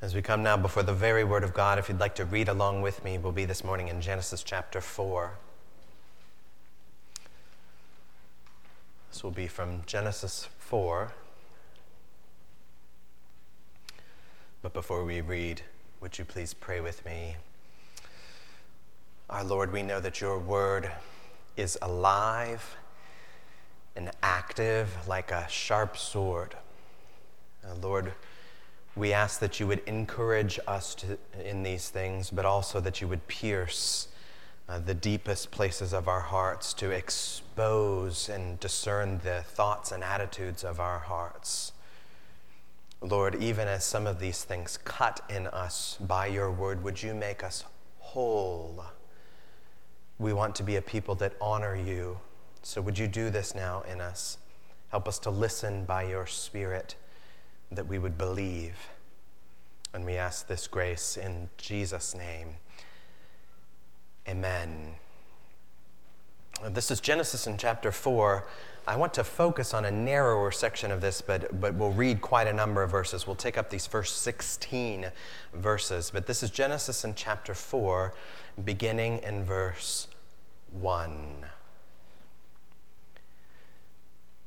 As we come now before the very Word of God, if you'd like to read along with me, we'll be this morning in Genesis chapter 4. This will be from Genesis 4. But before we read, would you please pray with me? Our Lord, we know that your Word is alive and active like a sharp sword. Uh, Lord, we ask that you would encourage us to, in these things, but also that you would pierce uh, the deepest places of our hearts to expose and discern the thoughts and attitudes of our hearts. Lord, even as some of these things cut in us by your word, would you make us whole? We want to be a people that honor you. So would you do this now in us? Help us to listen by your Spirit that we would believe. And we ask this grace in Jesus' name. Amen. This is Genesis in chapter 4. I want to focus on a narrower section of this, but, but we'll read quite a number of verses. We'll take up these first 16 verses. But this is Genesis in chapter 4, beginning in verse 1.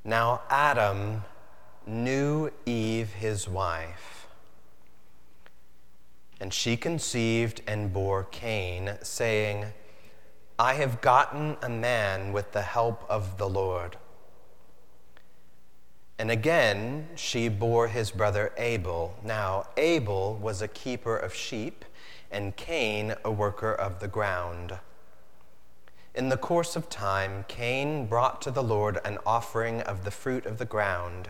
Now, Adam knew Eve, his wife, and she conceived and bore Cain, saying, I have gotten a man with the help of the Lord. And again, she bore his brother Abel. Now, Abel was a keeper of sheep, and Cain a worker of the ground. In the course of time, Cain brought to the Lord an offering of the fruit of the ground.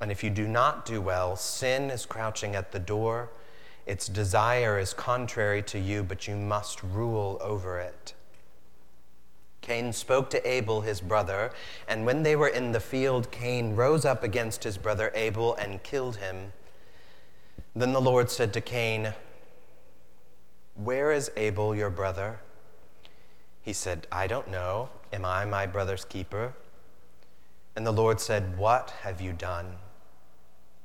And if you do not do well, sin is crouching at the door. Its desire is contrary to you, but you must rule over it. Cain spoke to Abel, his brother, and when they were in the field, Cain rose up against his brother Abel and killed him. Then the Lord said to Cain, Where is Abel, your brother? He said, I don't know. Am I my brother's keeper? And the Lord said, What have you done?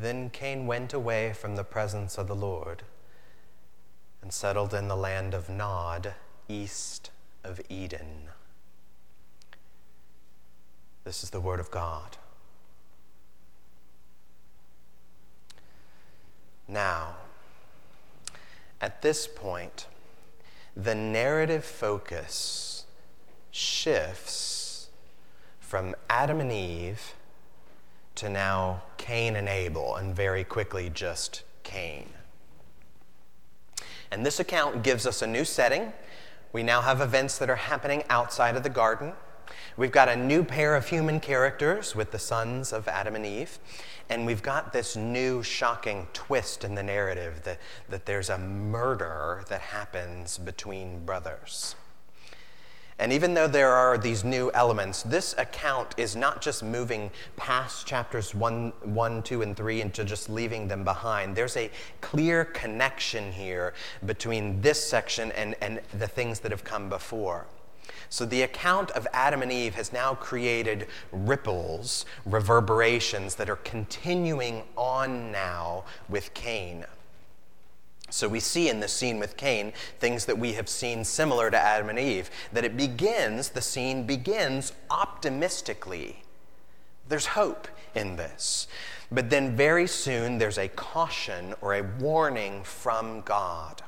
Then Cain went away from the presence of the Lord and settled in the land of Nod, east of Eden. This is the word of God. Now, at this point, the narrative focus shifts from Adam and Eve to now Cain and Abel, and very quickly just Cain. And this account gives us a new setting. We now have events that are happening outside of the garden. We've got a new pair of human characters with the sons of Adam and Eve. And we've got this new shocking twist in the narrative that, that there's a murder that happens between brothers. And even though there are these new elements, this account is not just moving past chapters 1, 1 2, and 3 into just leaving them behind. There's a clear connection here between this section and, and the things that have come before. So the account of Adam and Eve has now created ripples, reverberations that are continuing on now with Cain. So we see in this scene with Cain things that we have seen similar to Adam and Eve, that it begins, the scene begins optimistically. There's hope in this. But then very soon there's a caution or a warning from God.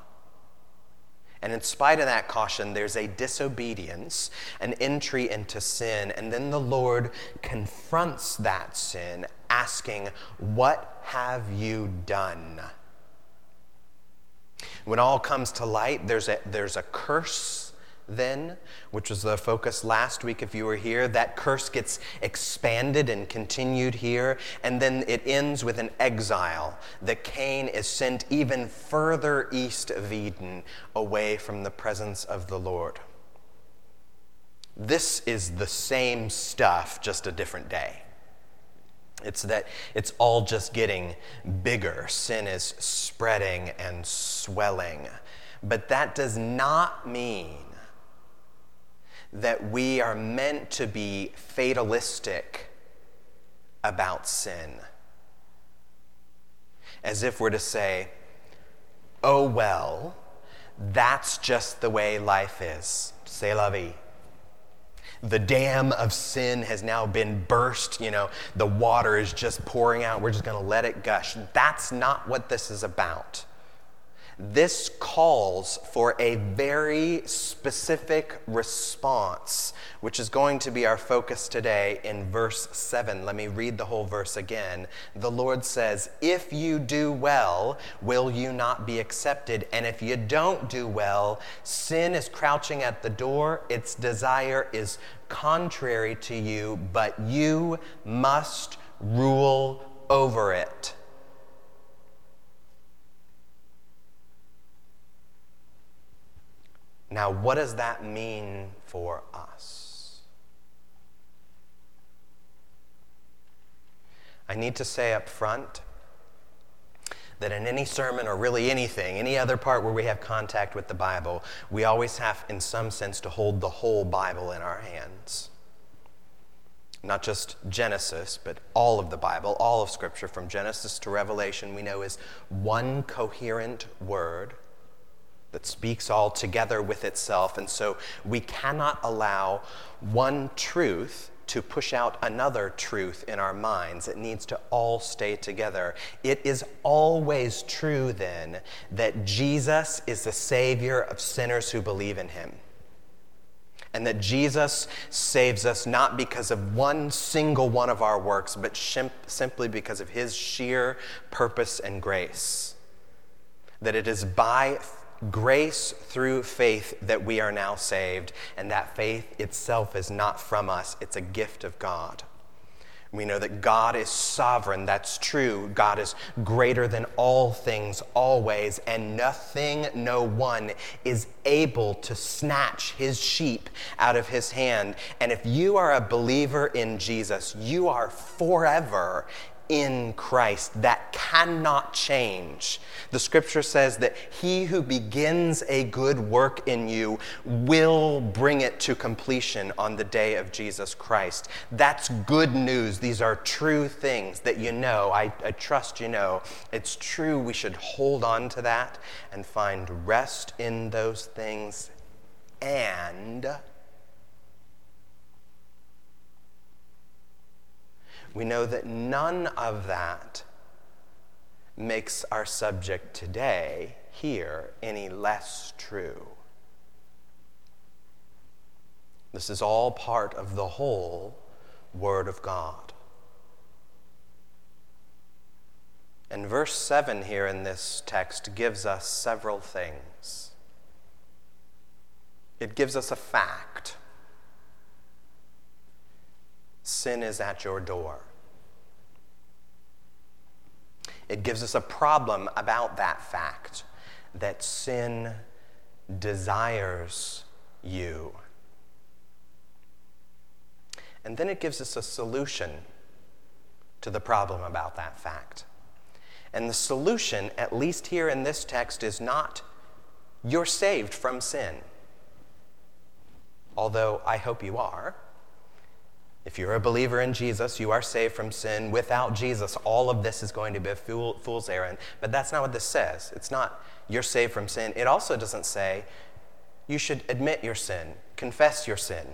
And in spite of that caution, there's a disobedience, an entry into sin. And then the Lord confronts that sin, asking, What have you done? When all comes to light, there's a, there's a curse then, which was the focus last week if you were here. That curse gets expanded and continued here, and then it ends with an exile. That Cain is sent even further east of Eden, away from the presence of the Lord. This is the same stuff, just a different day. It's that it's all just getting bigger. Sin is spreading and swelling. But that does not mean that we are meant to be fatalistic about sin. As if we're to say, oh well, that's just the way life is. C'est la vie the dam of sin has now been burst. You know, the water is just pouring out. We're just going to let it gush. That's not what this is about. This calls for a very specific response, which is going to be our focus today in verse 7. Let me read the whole verse again. The Lord says, If you do well, will you not be accepted? And if you don't do well, sin is crouching at the door, its desire is contrary to you, but you must rule over it. Now, what does that mean for us? I need to say up front that in any sermon or really anything, any other part where we have contact with the Bible, we always have, in some sense, to hold the whole Bible in our hands. Not just Genesis, but all of the Bible, all of Scripture, from Genesis to Revelation, we know is one coherent word that speaks all together with itself. And so we cannot allow one truth to push out another truth in our minds. It needs to all stay together. It is always true, then, that Jesus is the Savior of sinners who believe in Him. And that Jesus saves us not because of one single one of our works, but simply because of His sheer purpose and grace. That it is by grace through faith that we are now saved, and that faith itself is not from us, it's a gift of God. We know that God is sovereign. That's true. God is greater than all things, always, and nothing, no one is able to snatch his sheep out of his hand. And if you are a believer in Jesus, you are forever in Christ that cannot change. The scripture says that he who begins a good work in you will bring it to completion on the day of Jesus Christ. That's good news. These are true things that you know. I, I trust you know. It's true. We should hold on to that and find rest in those things and we know that none of that makes our subject today, here, any less true. This is all part of the whole Word of God. And verse 7 here in this text gives us several things. It gives us a fact sin is at your door. It gives us a problem about that fact that sin desires you. And then it gives us a solution to the problem about that fact. And the solution, at least here in this text, is not you're saved from sin. Although I hope you are. If you're a believer in Jesus, you are saved from sin. Without Jesus, all of this is going to be a fool, fool's errand. But that's not what this says. It's not you're saved from sin. It also doesn't say you should admit your sin, confess your sin.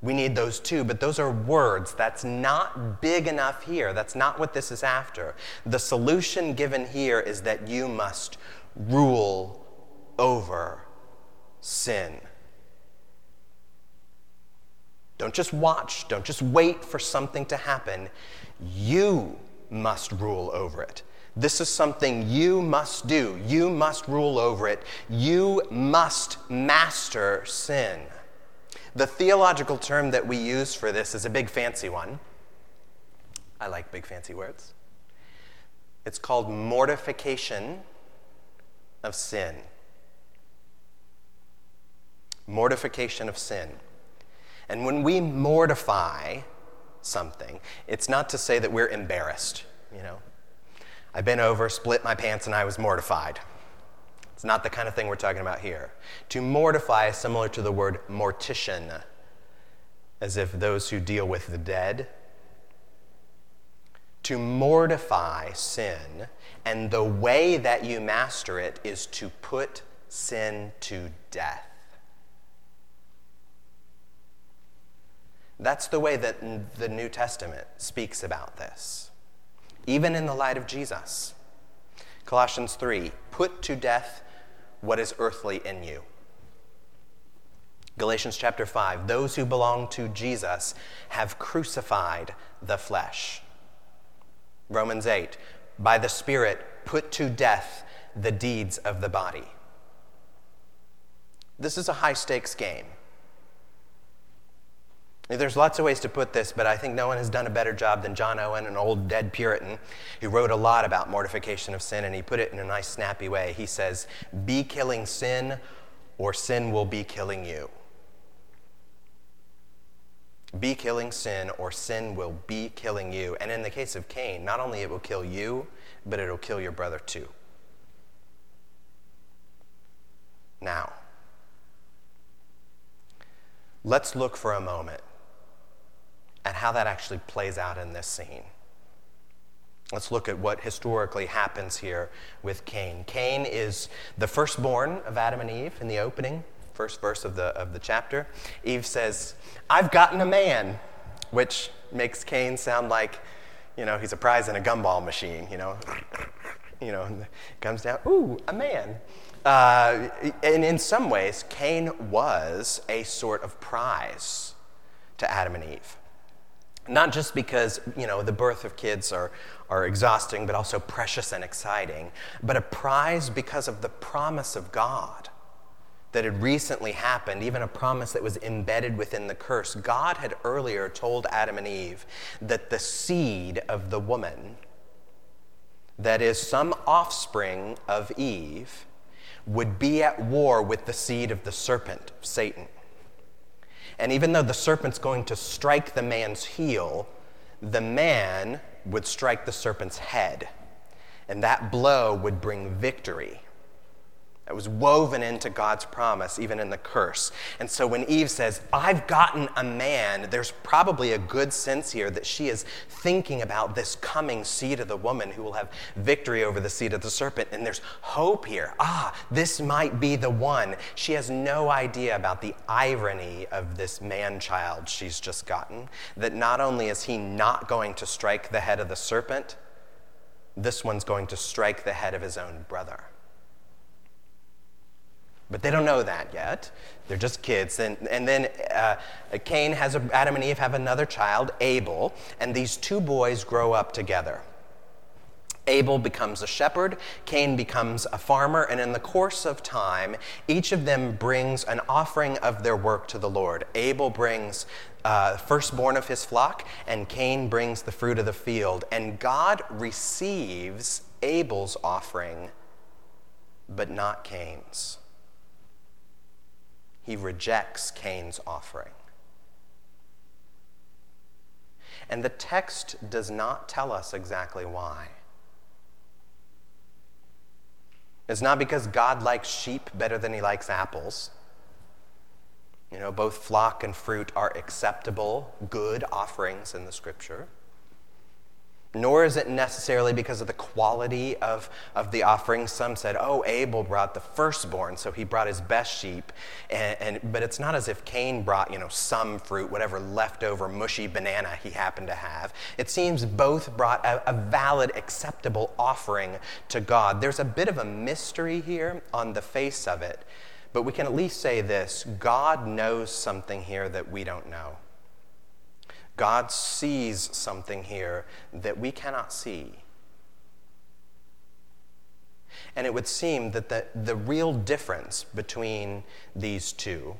We need those too, but those are words. That's not big enough here. That's not what this is after. The solution given here is that you must rule over sin. Don't just watch, don't just wait for something to happen. You must rule over it. This is something you must do. You must rule over it. You must master sin. The theological term that we use for this is a big fancy one. I like big fancy words. It's called mortification of sin. Mortification of sin. And when we mortify something, it's not to say that we're embarrassed, you know. I bent over, split my pants, and I was mortified. It's not the kind of thing we're talking about here. To mortify is similar to the word mortician, as if those who deal with the dead. To mortify sin, and the way that you master it is to put sin to death. That's the way that the New Testament speaks about this, even in the light of Jesus. Colossians 3 put to death what is earthly in you. Galatians chapter 5 those who belong to Jesus have crucified the flesh. Romans 8 by the Spirit put to death the deeds of the body. This is a high stakes game. There's lots of ways to put this, but I think no one has done a better job than John Owen, an old dead Puritan, who wrote a lot about mortification of sin, and he put it in a nice, snappy way. He says, Be killing sin, or sin will be killing you. Be killing sin, or sin will be killing you. And in the case of Cain, not only it will kill you, but it'll kill your brother too. Now, let's look for a moment and how that actually plays out in this scene. Let's look at what historically happens here with Cain. Cain is the firstborn of Adam and Eve in the opening, first verse of the, of the chapter. Eve says, I've gotten a man, which makes Cain sound like, you know, he's a prize in a gumball machine, you know. you know, comes down, ooh, a man. Uh, and in some ways, Cain was a sort of prize to Adam and Eve. Not just because, you know, the birth of kids are, are exhausting, but also precious and exciting, but a prize because of the promise of God that had recently happened, even a promise that was embedded within the curse. God had earlier told Adam and Eve that the seed of the woman, that is, some offspring of Eve, would be at war with the seed of the serpent, Satan. And even though the serpent's going to strike the man's heel, the man would strike the serpent's head. And that blow would bring victory. That was woven into God's promise, even in the curse. And so when Eve says, I've gotten a man, there's probably a good sense here that she is thinking about this coming seed of the woman who will have victory over the seed of the serpent. And there's hope here. Ah, this might be the one. She has no idea about the irony of this man child she's just gotten. That not only is he not going to strike the head of the serpent, this one's going to strike the head of his own brother. But they don't know that yet. They're just kids. And, and then uh, Cain has, a, Adam and Eve have another child, Abel, and these two boys grow up together. Abel becomes a shepherd, Cain becomes a farmer, and in the course of time, each of them brings an offering of their work to the Lord. Abel brings uh, firstborn of his flock, and Cain brings the fruit of the field. And God receives Abel's offering, but not Cain's he rejects Cain's offering. And the text does not tell us exactly why. It's not because God likes sheep better than he likes apples. You know, both flock and fruit are acceptable, good offerings in the scripture nor is it necessarily because of the quality of, of the offering. Some said, oh, Abel brought the firstborn, so he brought his best sheep. And, and, but it's not as if Cain brought, you know, some fruit, whatever leftover mushy banana he happened to have. It seems both brought a, a valid, acceptable offering to God. There's a bit of a mystery here on the face of it, but we can at least say this God knows something here that we don't know. God sees something here that we cannot see. And it would seem that the, the real difference between these two,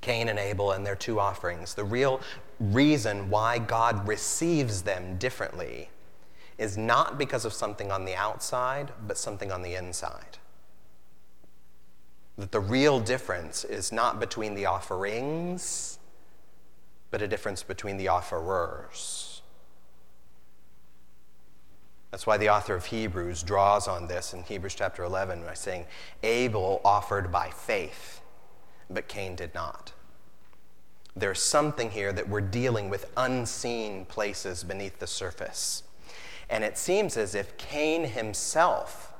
Cain and Abel and their two offerings, the real reason why God receives them differently is not because of something on the outside, but something on the inside. That the real difference is not between the offerings but a difference between the offerers. That's why the author of Hebrews draws on this in Hebrews chapter 11 by saying, Abel offered by faith, but Cain did not. There's something here that we're dealing with unseen places beneath the surface. And it seems as if Cain himself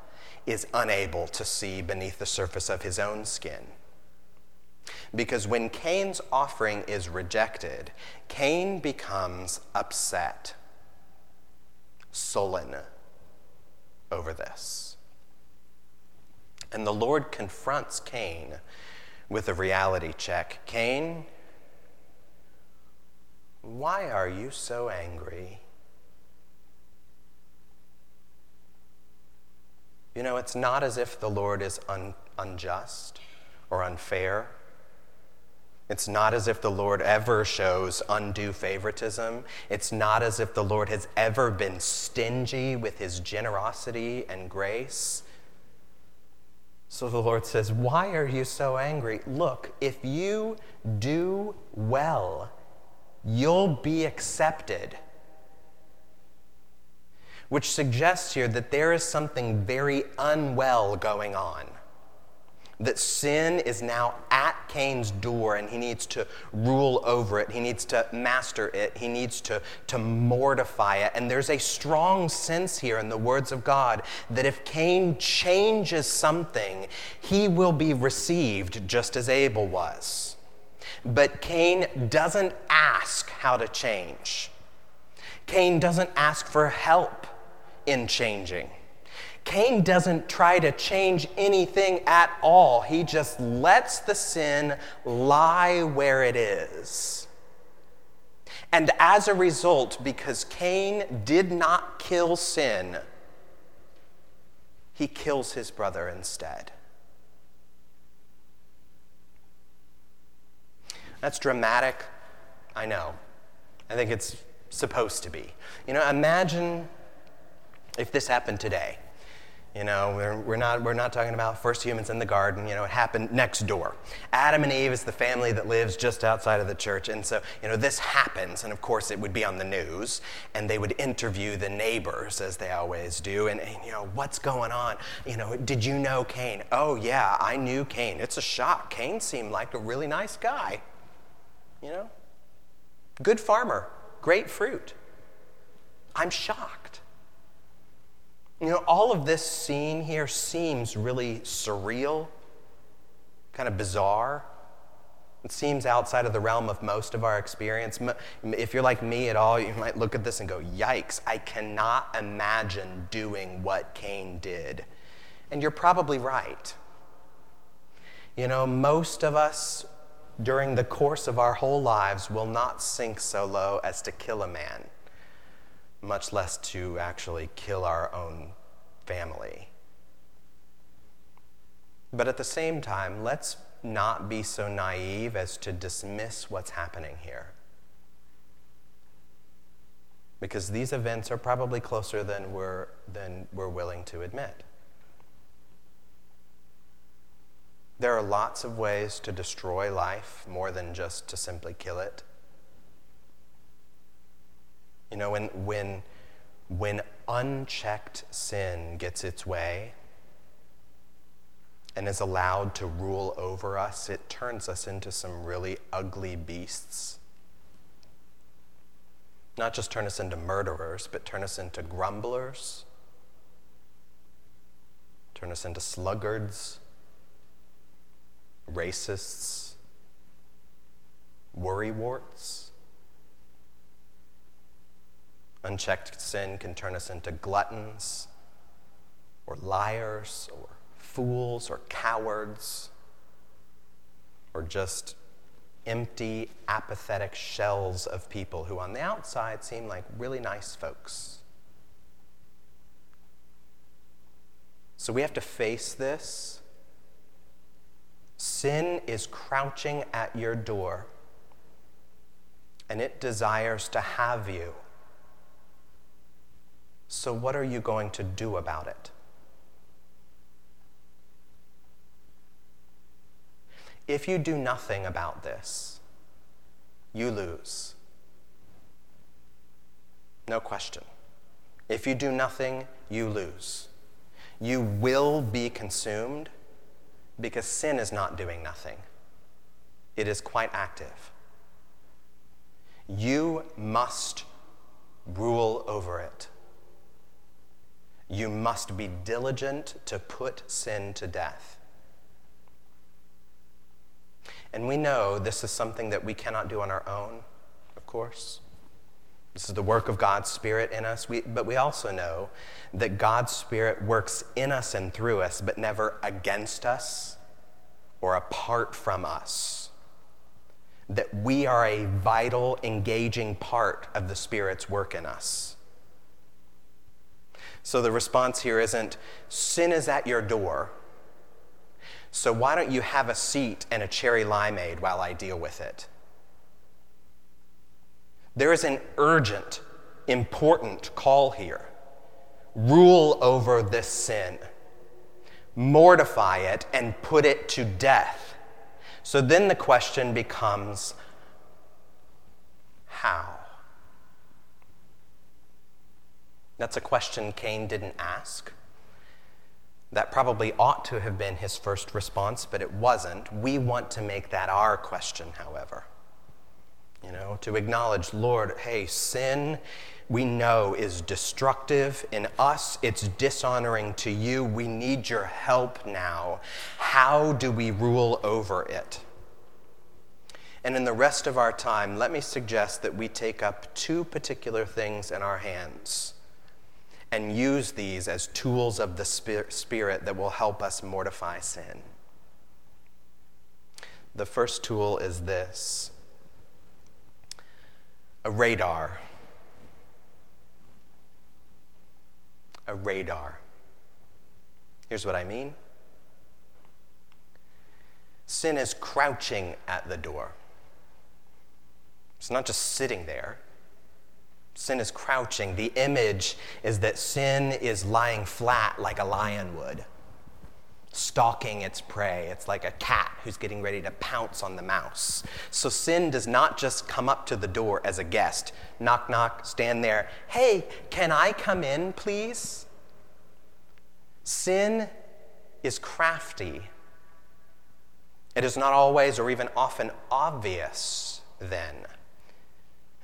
is unable to see beneath the surface of his own skin. Because when Cain's offering is rejected, Cain becomes upset, sullen over this. And the Lord confronts Cain with a reality check Cain, why are you so angry? You know, it's not as if the Lord is un- unjust or unfair it's not as if the Lord ever shows undue favoritism. It's not as if the Lord has ever been stingy with his generosity and grace. So the Lord says, Why are you so angry? Look, if you do well, you'll be accepted. Which suggests here that there is something very unwell going on that sin is now at Cain's door and he needs to rule over it. He needs to master it. He needs to, to mortify it. And there's a strong sense here in the words of God that if Cain changes something, he will be received just as Abel was. But Cain doesn't ask how to change, Cain doesn't ask for help in changing. Cain doesn't try to change anything at all. He just lets the sin lie where it is. And as a result, because Cain did not kill sin, he kills his brother instead. That's dramatic. I know. I think it's supposed to be. You know, imagine if this happened today. You know, we're, we're, not, we're not talking about first humans in the garden. You know, it happened next door. Adam and Eve is the family that lives just outside of the church. And so, you know, this happens. And of course, it would be on the news. And they would interview the neighbors, as they always do. And, and you know, what's going on? You know, did you know Cain? Oh, yeah, I knew Cain. It's a shock. Cain seemed like a really nice guy. You know, good farmer, great fruit. I'm shocked. You know, all of this scene here seems really surreal, kind of bizarre. It seems outside of the realm of most of our experience. If you're like me at all, you might look at this and go, yikes, I cannot imagine doing what Cain did. And you're probably right. You know, most of us during the course of our whole lives will not sink so low as to kill a man much less to actually kill our own family. But at the same time, let's not be so naive as to dismiss what's happening here. Because these events are probably closer than we're, than we're willing to admit. There are lots of ways to destroy life more than just to simply kill it. You know, when, when, when unchecked sin gets its way and is allowed to rule over us, it turns us into some really ugly beasts. Not just turn us into murderers, but turn us into grumblers, turn us into sluggards, racists, worrywarts. Unchecked sin can turn us into gluttons or liars or fools or cowards or just empty, apathetic shells of people who on the outside seem like really nice folks. So we have to face this. Sin is crouching at your door, and it desires to have you. So, what are you going to do about it? If you do nothing about this, you lose. No question. If you do nothing, you lose. You will be consumed because sin is not doing nothing, it is quite active. You must rule over it. You must be diligent to put sin to death. And we know this is something that we cannot do on our own, of course. This is the work of God's Spirit in us. We, but we also know that God's Spirit works in us and through us, but never against us or apart from us. That we are a vital, engaging part of the Spirit's work in us. So the response here isn't sin is at your door. So why don't you have a seat and a cherry limeade while I deal with it? There is an urgent, important call here. Rule over this sin, mortify it, and put it to death. So then the question becomes how? That's a question Cain didn't ask. That probably ought to have been his first response, but it wasn't. We want to make that our question, however. You know, to acknowledge, Lord, hey, sin we know is destructive in us, it's dishonoring to you. We need your help now. How do we rule over it? And in the rest of our time, let me suggest that we take up two particular things in our hands and use these as tools of the Spirit that will help us mortify sin. The first tool is this a radar. A radar. Here's what I mean sin is crouching at the door, it's not just sitting there. Sin is crouching. The image is that sin is lying flat like a lion would, stalking its prey. It's like a cat who's getting ready to pounce on the mouse. So sin does not just come up to the door as a guest, knock, knock, stand there. Hey, can I come in, please? Sin is crafty. It is not always or even often obvious then.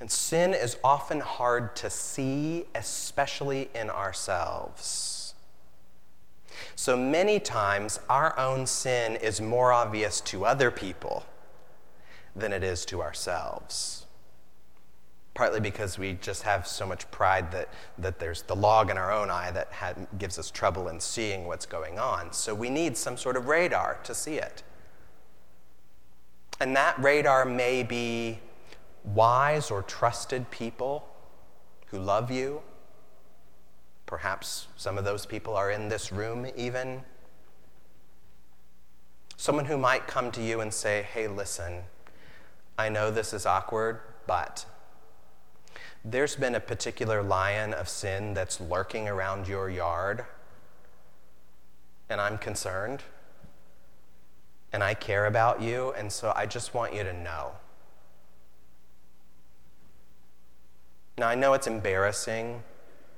And sin is often hard to see, especially in ourselves. So many times, our own sin is more obvious to other people than it is to ourselves. Partly because we just have so much pride that, that there's the log in our own eye that had, gives us trouble in seeing what's going on. So we need some sort of radar to see it. And that radar may be wise or trusted people who love you. Perhaps some of those people are in this room, even. Someone who might come to you and say, Hey, listen, I know this is awkward, but there's been a particular lion of sin that's lurking around your yard, and I'm concerned, and I care about you, and so I just want you to know Now, I know it's embarrassing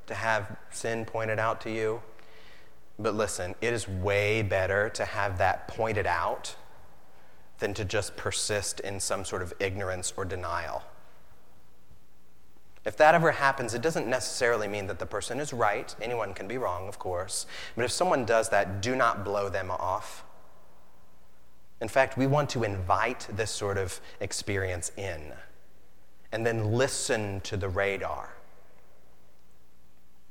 to have sin pointed out to you, but listen, it is way better to have that pointed out than to just persist in some sort of ignorance or denial. If that ever happens, it doesn't necessarily mean that the person is right. Anyone can be wrong, of course. But if someone does that, do not blow them off. In fact, we want to invite this sort of experience in and then listen to the radar.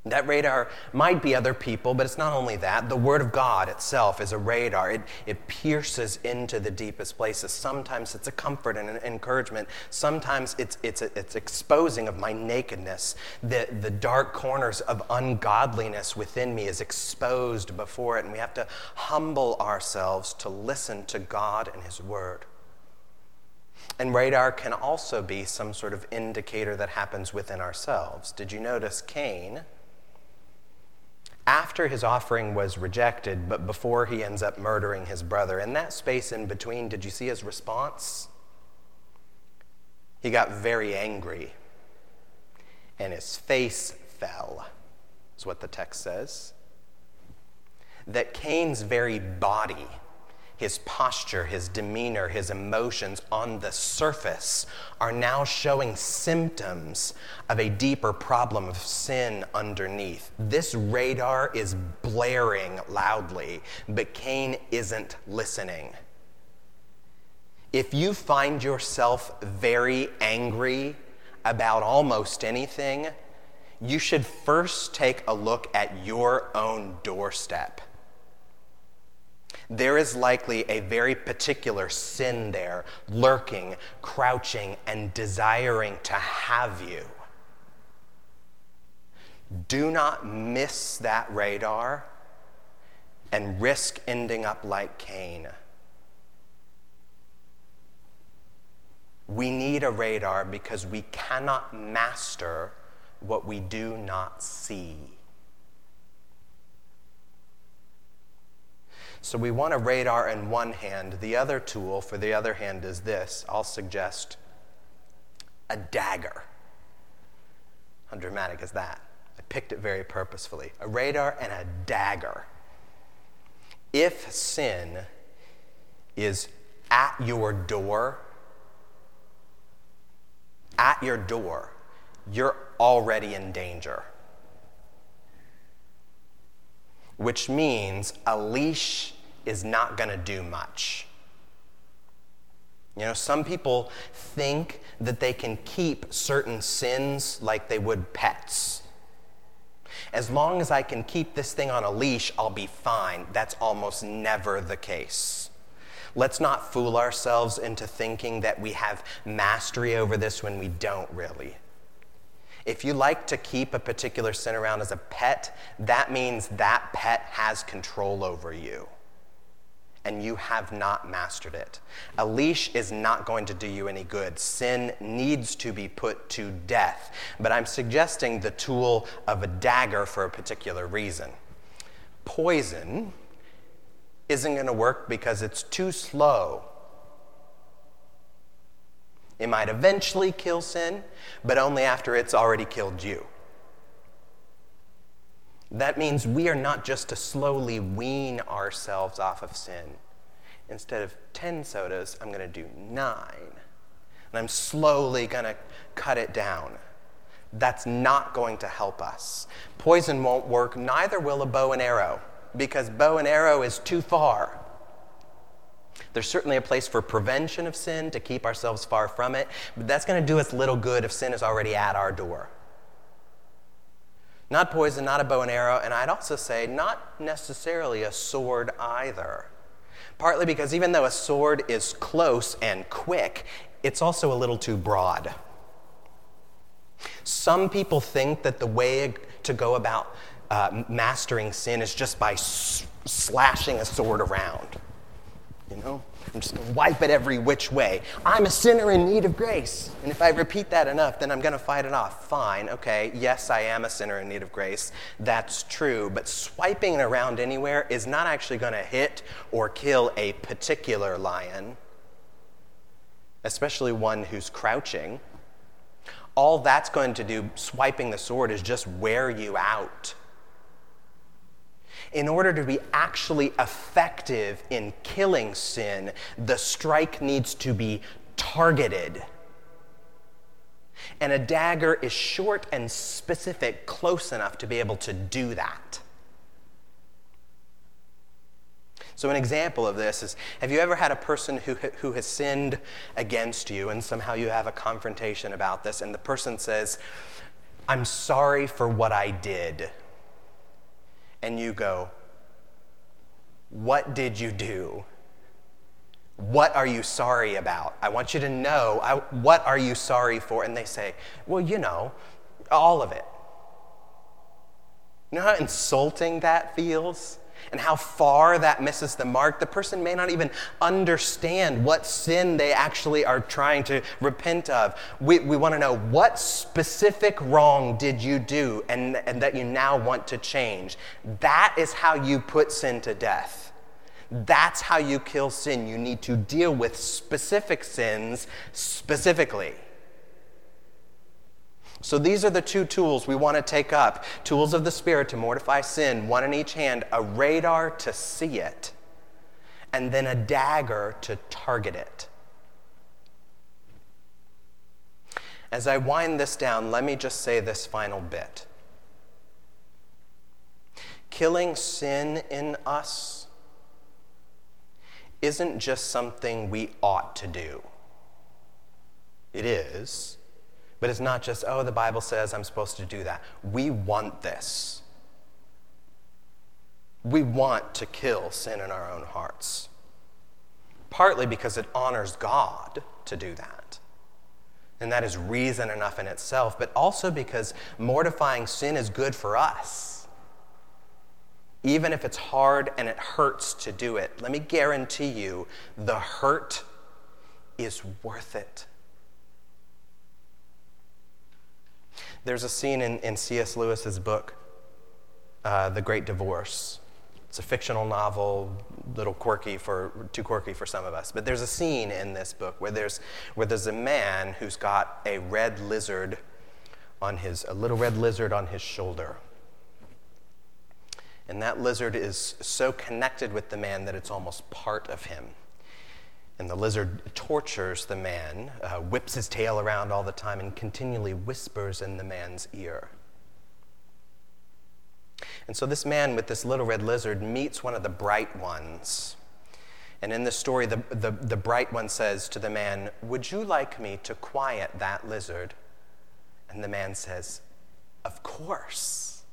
That radar might be other people, but it's not only that. The Word of God itself is a radar. It, it pierces into the deepest places. Sometimes it's a comfort and an encouragement. Sometimes it's, it's, it's exposing of my nakedness. The, the dark corners of ungodliness within me is exposed before it, and we have to humble ourselves to listen to God and His Word. And radar can also be some sort of indicator that happens within ourselves. Did you notice Cain? after his offering was rejected, but before he ends up murdering his brother. In that space in between, did you see his response? He got very angry, and his face fell, is what the text says. That Cain's very body his posture, his demeanor, his emotions on the surface are now showing symptoms of a deeper problem of sin underneath. This radar is blaring loudly, but Cain isn't listening. If you find yourself very angry about almost anything, you should first take a look at your own doorstep there is likely a very particular sin there, lurking, crouching, and desiring to have you. Do not miss that radar and risk ending up like Cain. We need a radar because we cannot master what we do not see. So we want a radar in one hand. The other tool for the other hand is this I'll suggest a dagger. How dramatic is that? I picked it very purposefully. A radar and a dagger. If sin is at your door, at your door, you're already in danger. Which means a leash is not going to do much. You know, some people think that they can keep certain sins like they would pets. As long as I can keep this thing on a leash, I'll be fine. That's almost never the case. Let's not fool ourselves into thinking that we have mastery over this when we don't really. If you like to keep a particular sin around as a pet, that means that pet has control over you and you have not mastered it. A leash is not going to do you any good. Sin needs to be put to death. But I'm suggesting the tool of a dagger for a particular reason. Poison isn't going to work because it's too slow. It might eventually kill sin, but only after it's already killed you. That means we are not just to slowly wean ourselves off of sin. Instead of 10 sodas, I'm going to do nine. And I'm slowly going to cut it down. That's not going to help us. Poison won't work, neither will a bow and arrow, because bow and arrow is too far. There's certainly a place for prevention of sin to keep ourselves far from it, but that's going to do us little good if sin is already at our door. Not poison, not a bow and arrow, and I'd also say not necessarily a sword either. Partly because even though a sword is close and quick, it's also a little too broad. Some people think that the way to go about uh, mastering sin is just by s- slashing a sword around. You know? I'm just going to wipe it every which way. I'm a sinner in need of grace. And if I repeat that enough, then I'm going to fight it off. Fine, okay, yes, I am a sinner in need of grace. That's true. But swiping it around anywhere is not actually going to hit or kill a particular lion, especially one who's crouching. all that's going to do, swiping the sword, is just wear you out. In order to be actually effective in killing sin, the strike needs to be targeted. And a dagger is short and specific, close enough to be able to do that. So, an example of this is have you ever had a person who, who has sinned against you and somehow you have a confrontation about this, and the person says, I'm sorry for what I did? And you go, What did you do? What are you sorry about? I want you to know, I, what are you sorry for? And they say, Well, you know, all of it. You know how insulting that feels? And how far that misses the mark, the person may not even understand what sin they actually are trying to repent of. We, we want to know what specific wrong did you do and, and that you now want to change. That is how you put sin to death. That's how you kill sin. You need to deal with specific sins specifically. So these are the two tools we want to take up tools of the Spirit to mortify sin, one in each hand, a radar to see it, and then a dagger to target it. As I wind this down, let me just say this final bit. Killing sin in us isn't just something we ought to do. It is, but it's not just, oh, the Bible says I'm supposed to do that. We want this. We want to kill sin in our own hearts. Partly because it honors God to do that. And that is reason enough in itself, but also because mortifying sin is good for us. Even if it's hard and it hurts to do it, let me guarantee you the hurt is worth it. There's a scene in, in C.S. Lewis's book, uh, The Great Divorce. It's a fictional novel, little quirky for too quirky for some of us. But there's a scene in this book where there's where there's a man who's got a red lizard on his a little red lizard on his shoulder. And that lizard is so connected with the man that it's almost part of him. And the lizard tortures the man, uh, whips his tail around all the time, and continually whispers in the man's ear. And so this man with this little red lizard meets one of the bright ones. And in the story, the, the, the bright one says to the man, Would you like me to quiet that lizard? And the man says, Of course.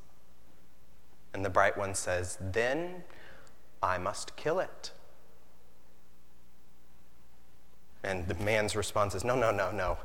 And the bright one says, Then I must kill it. And the man's response is, No, no, no, no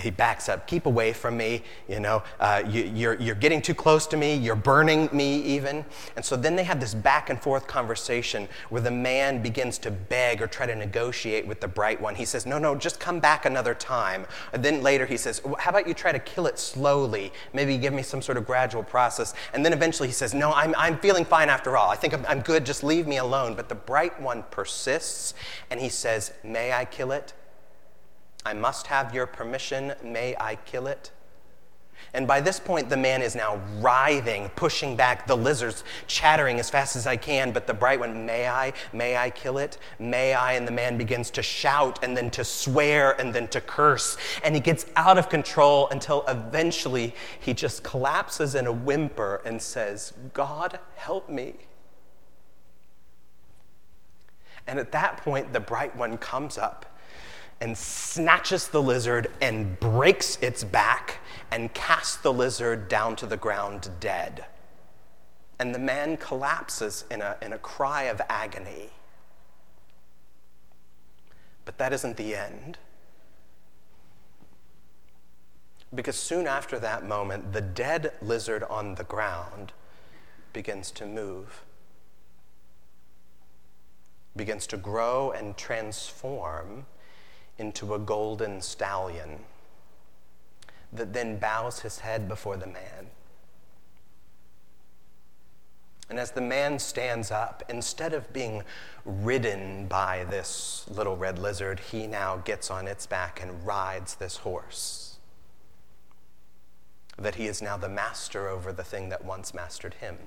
he backs up. Keep away from me you know uh, you, you're, you're getting too close to me you're burning me even. And so then they have this back and forth conversation where the man begins to beg or try to negotiate with the bright one. He says no no just come back another time. And then later he says how about you try to kill it slowly? Maybe give me some sort of gradual process. And then eventually he says no i'm, I'm feeling fine after all. I think I'm, I'm good. Just leave me alone. But the bright one persists and he says may i kill it I must have your permission. May I kill it? And by this point, the man is now writhing, pushing back the lizards, chattering as fast as I can. But the bright one, may I? May I kill it? May I? And the man begins to shout and then to swear and then to curse. And he gets out of control until eventually he just collapses in a whimper and says, God, help me. And at that point, the bright one comes up and snatches the lizard and breaks its back and casts the lizard down to the ground dead. And the man collapses in a, in a cry of agony. But that isn't the end. Because soon after that moment, the dead lizard on the ground begins to move, begins to grow and transform into a golden stallion that then bows his head before the man. And as the man stands up, instead of being ridden by this little red lizard, he now gets on its back and rides this horse. that he is now the master over the thing that once mastered him.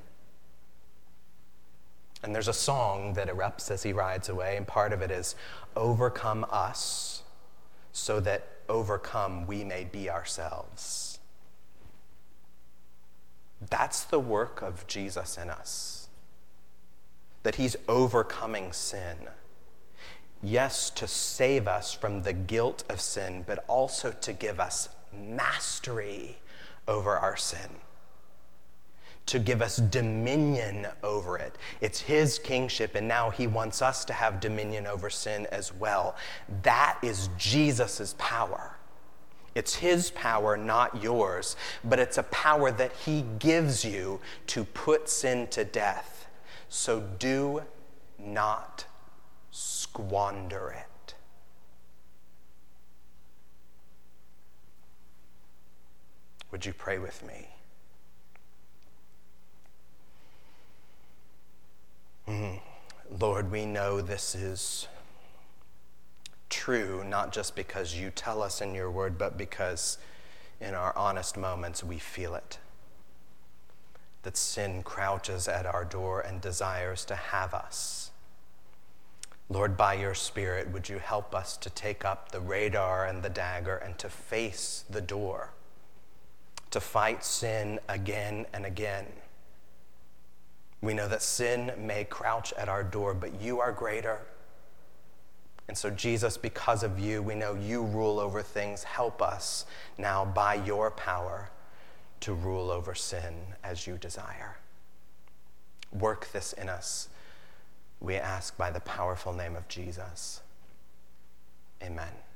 And there's a song that erupts as he rides away, and part of it is Overcome us so that overcome we may be ourselves. That's the work of Jesus in us, that he's overcoming sin. Yes, to save us from the guilt of sin, but also to give us mastery over our sin, to give us dominion over it. It's His kingship, and now He wants us to have dominion over sin as well. That is Jesus' power. It's His power, not yours, but it's a power that He gives you to put sin to death. So do not squander it. Would you pray with me? Lord, we know this is true, not just because you tell us in your word, but because in our honest moments we feel it. That sin crouches at our door and desires to have us. Lord, by your Spirit, would you help us to take up the radar and the dagger and to face the door? to fight sin again and again. We know that sin may crouch at our door, but you are greater. And so, Jesus, because of you, we know you rule over things. Help us now by your power to rule over sin as you desire. Work this in us, we ask by the powerful name of Jesus. Amen.